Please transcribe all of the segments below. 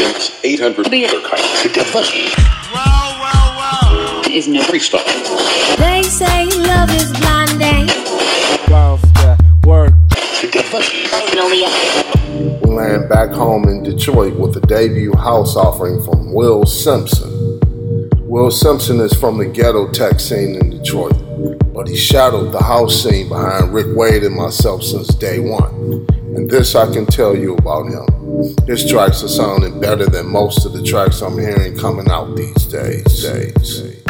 against 800 other kinds. Wow, wow, wow. is no Freestyle. They say love is blinding. work. We land back home in Detroit with a debut house offering from Will Simpson. Will Simpson is from the ghetto tech scene in Detroit, but he shadowed the house scene behind Rick Wade and myself since day one. And this I can tell you about him. His tracks are sounding better than most of the tracks I'm hearing coming out these days. days.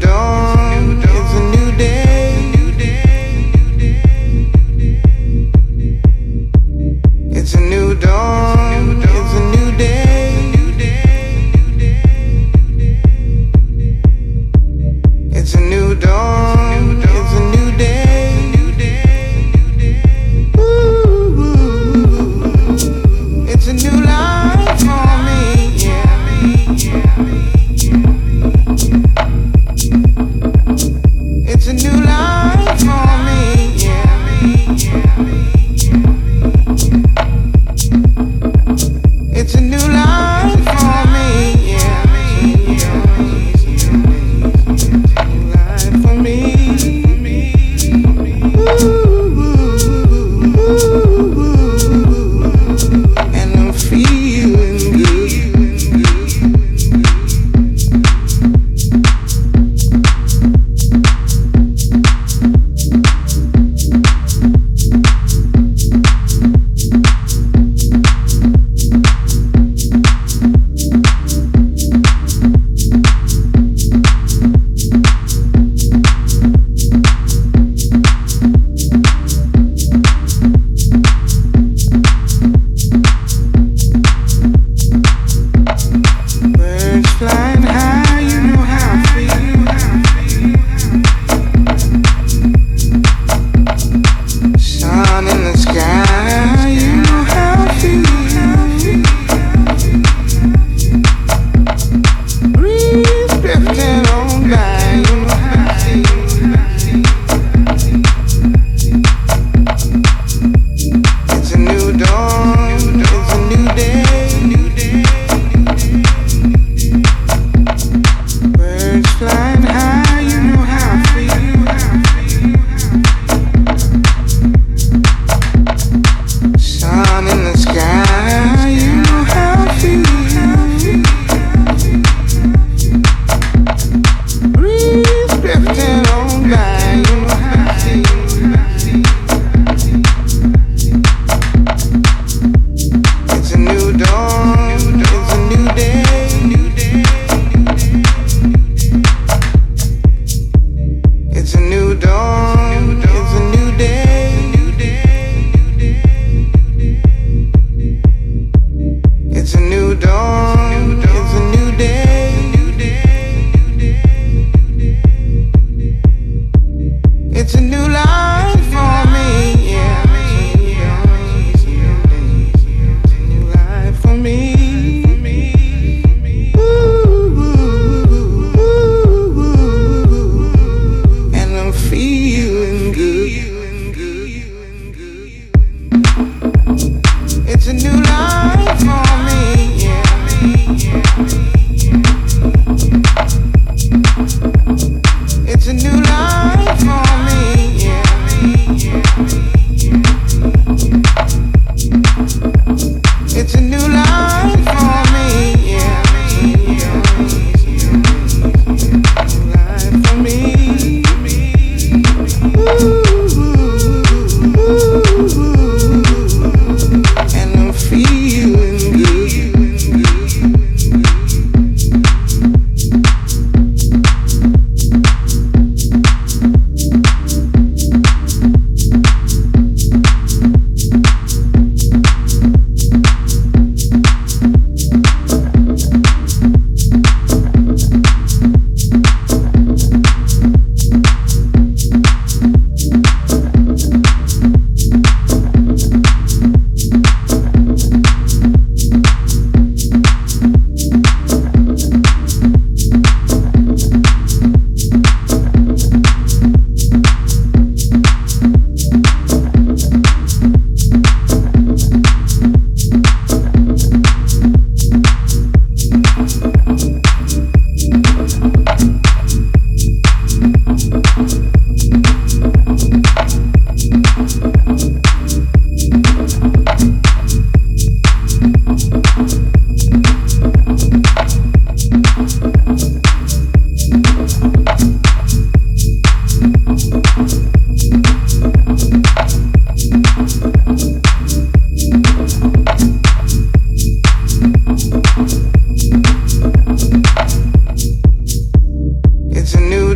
don't It's a new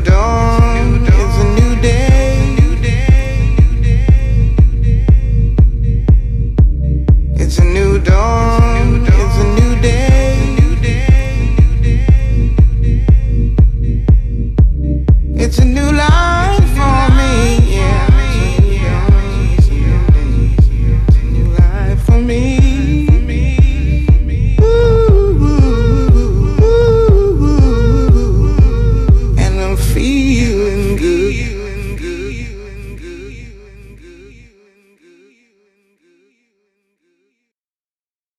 don't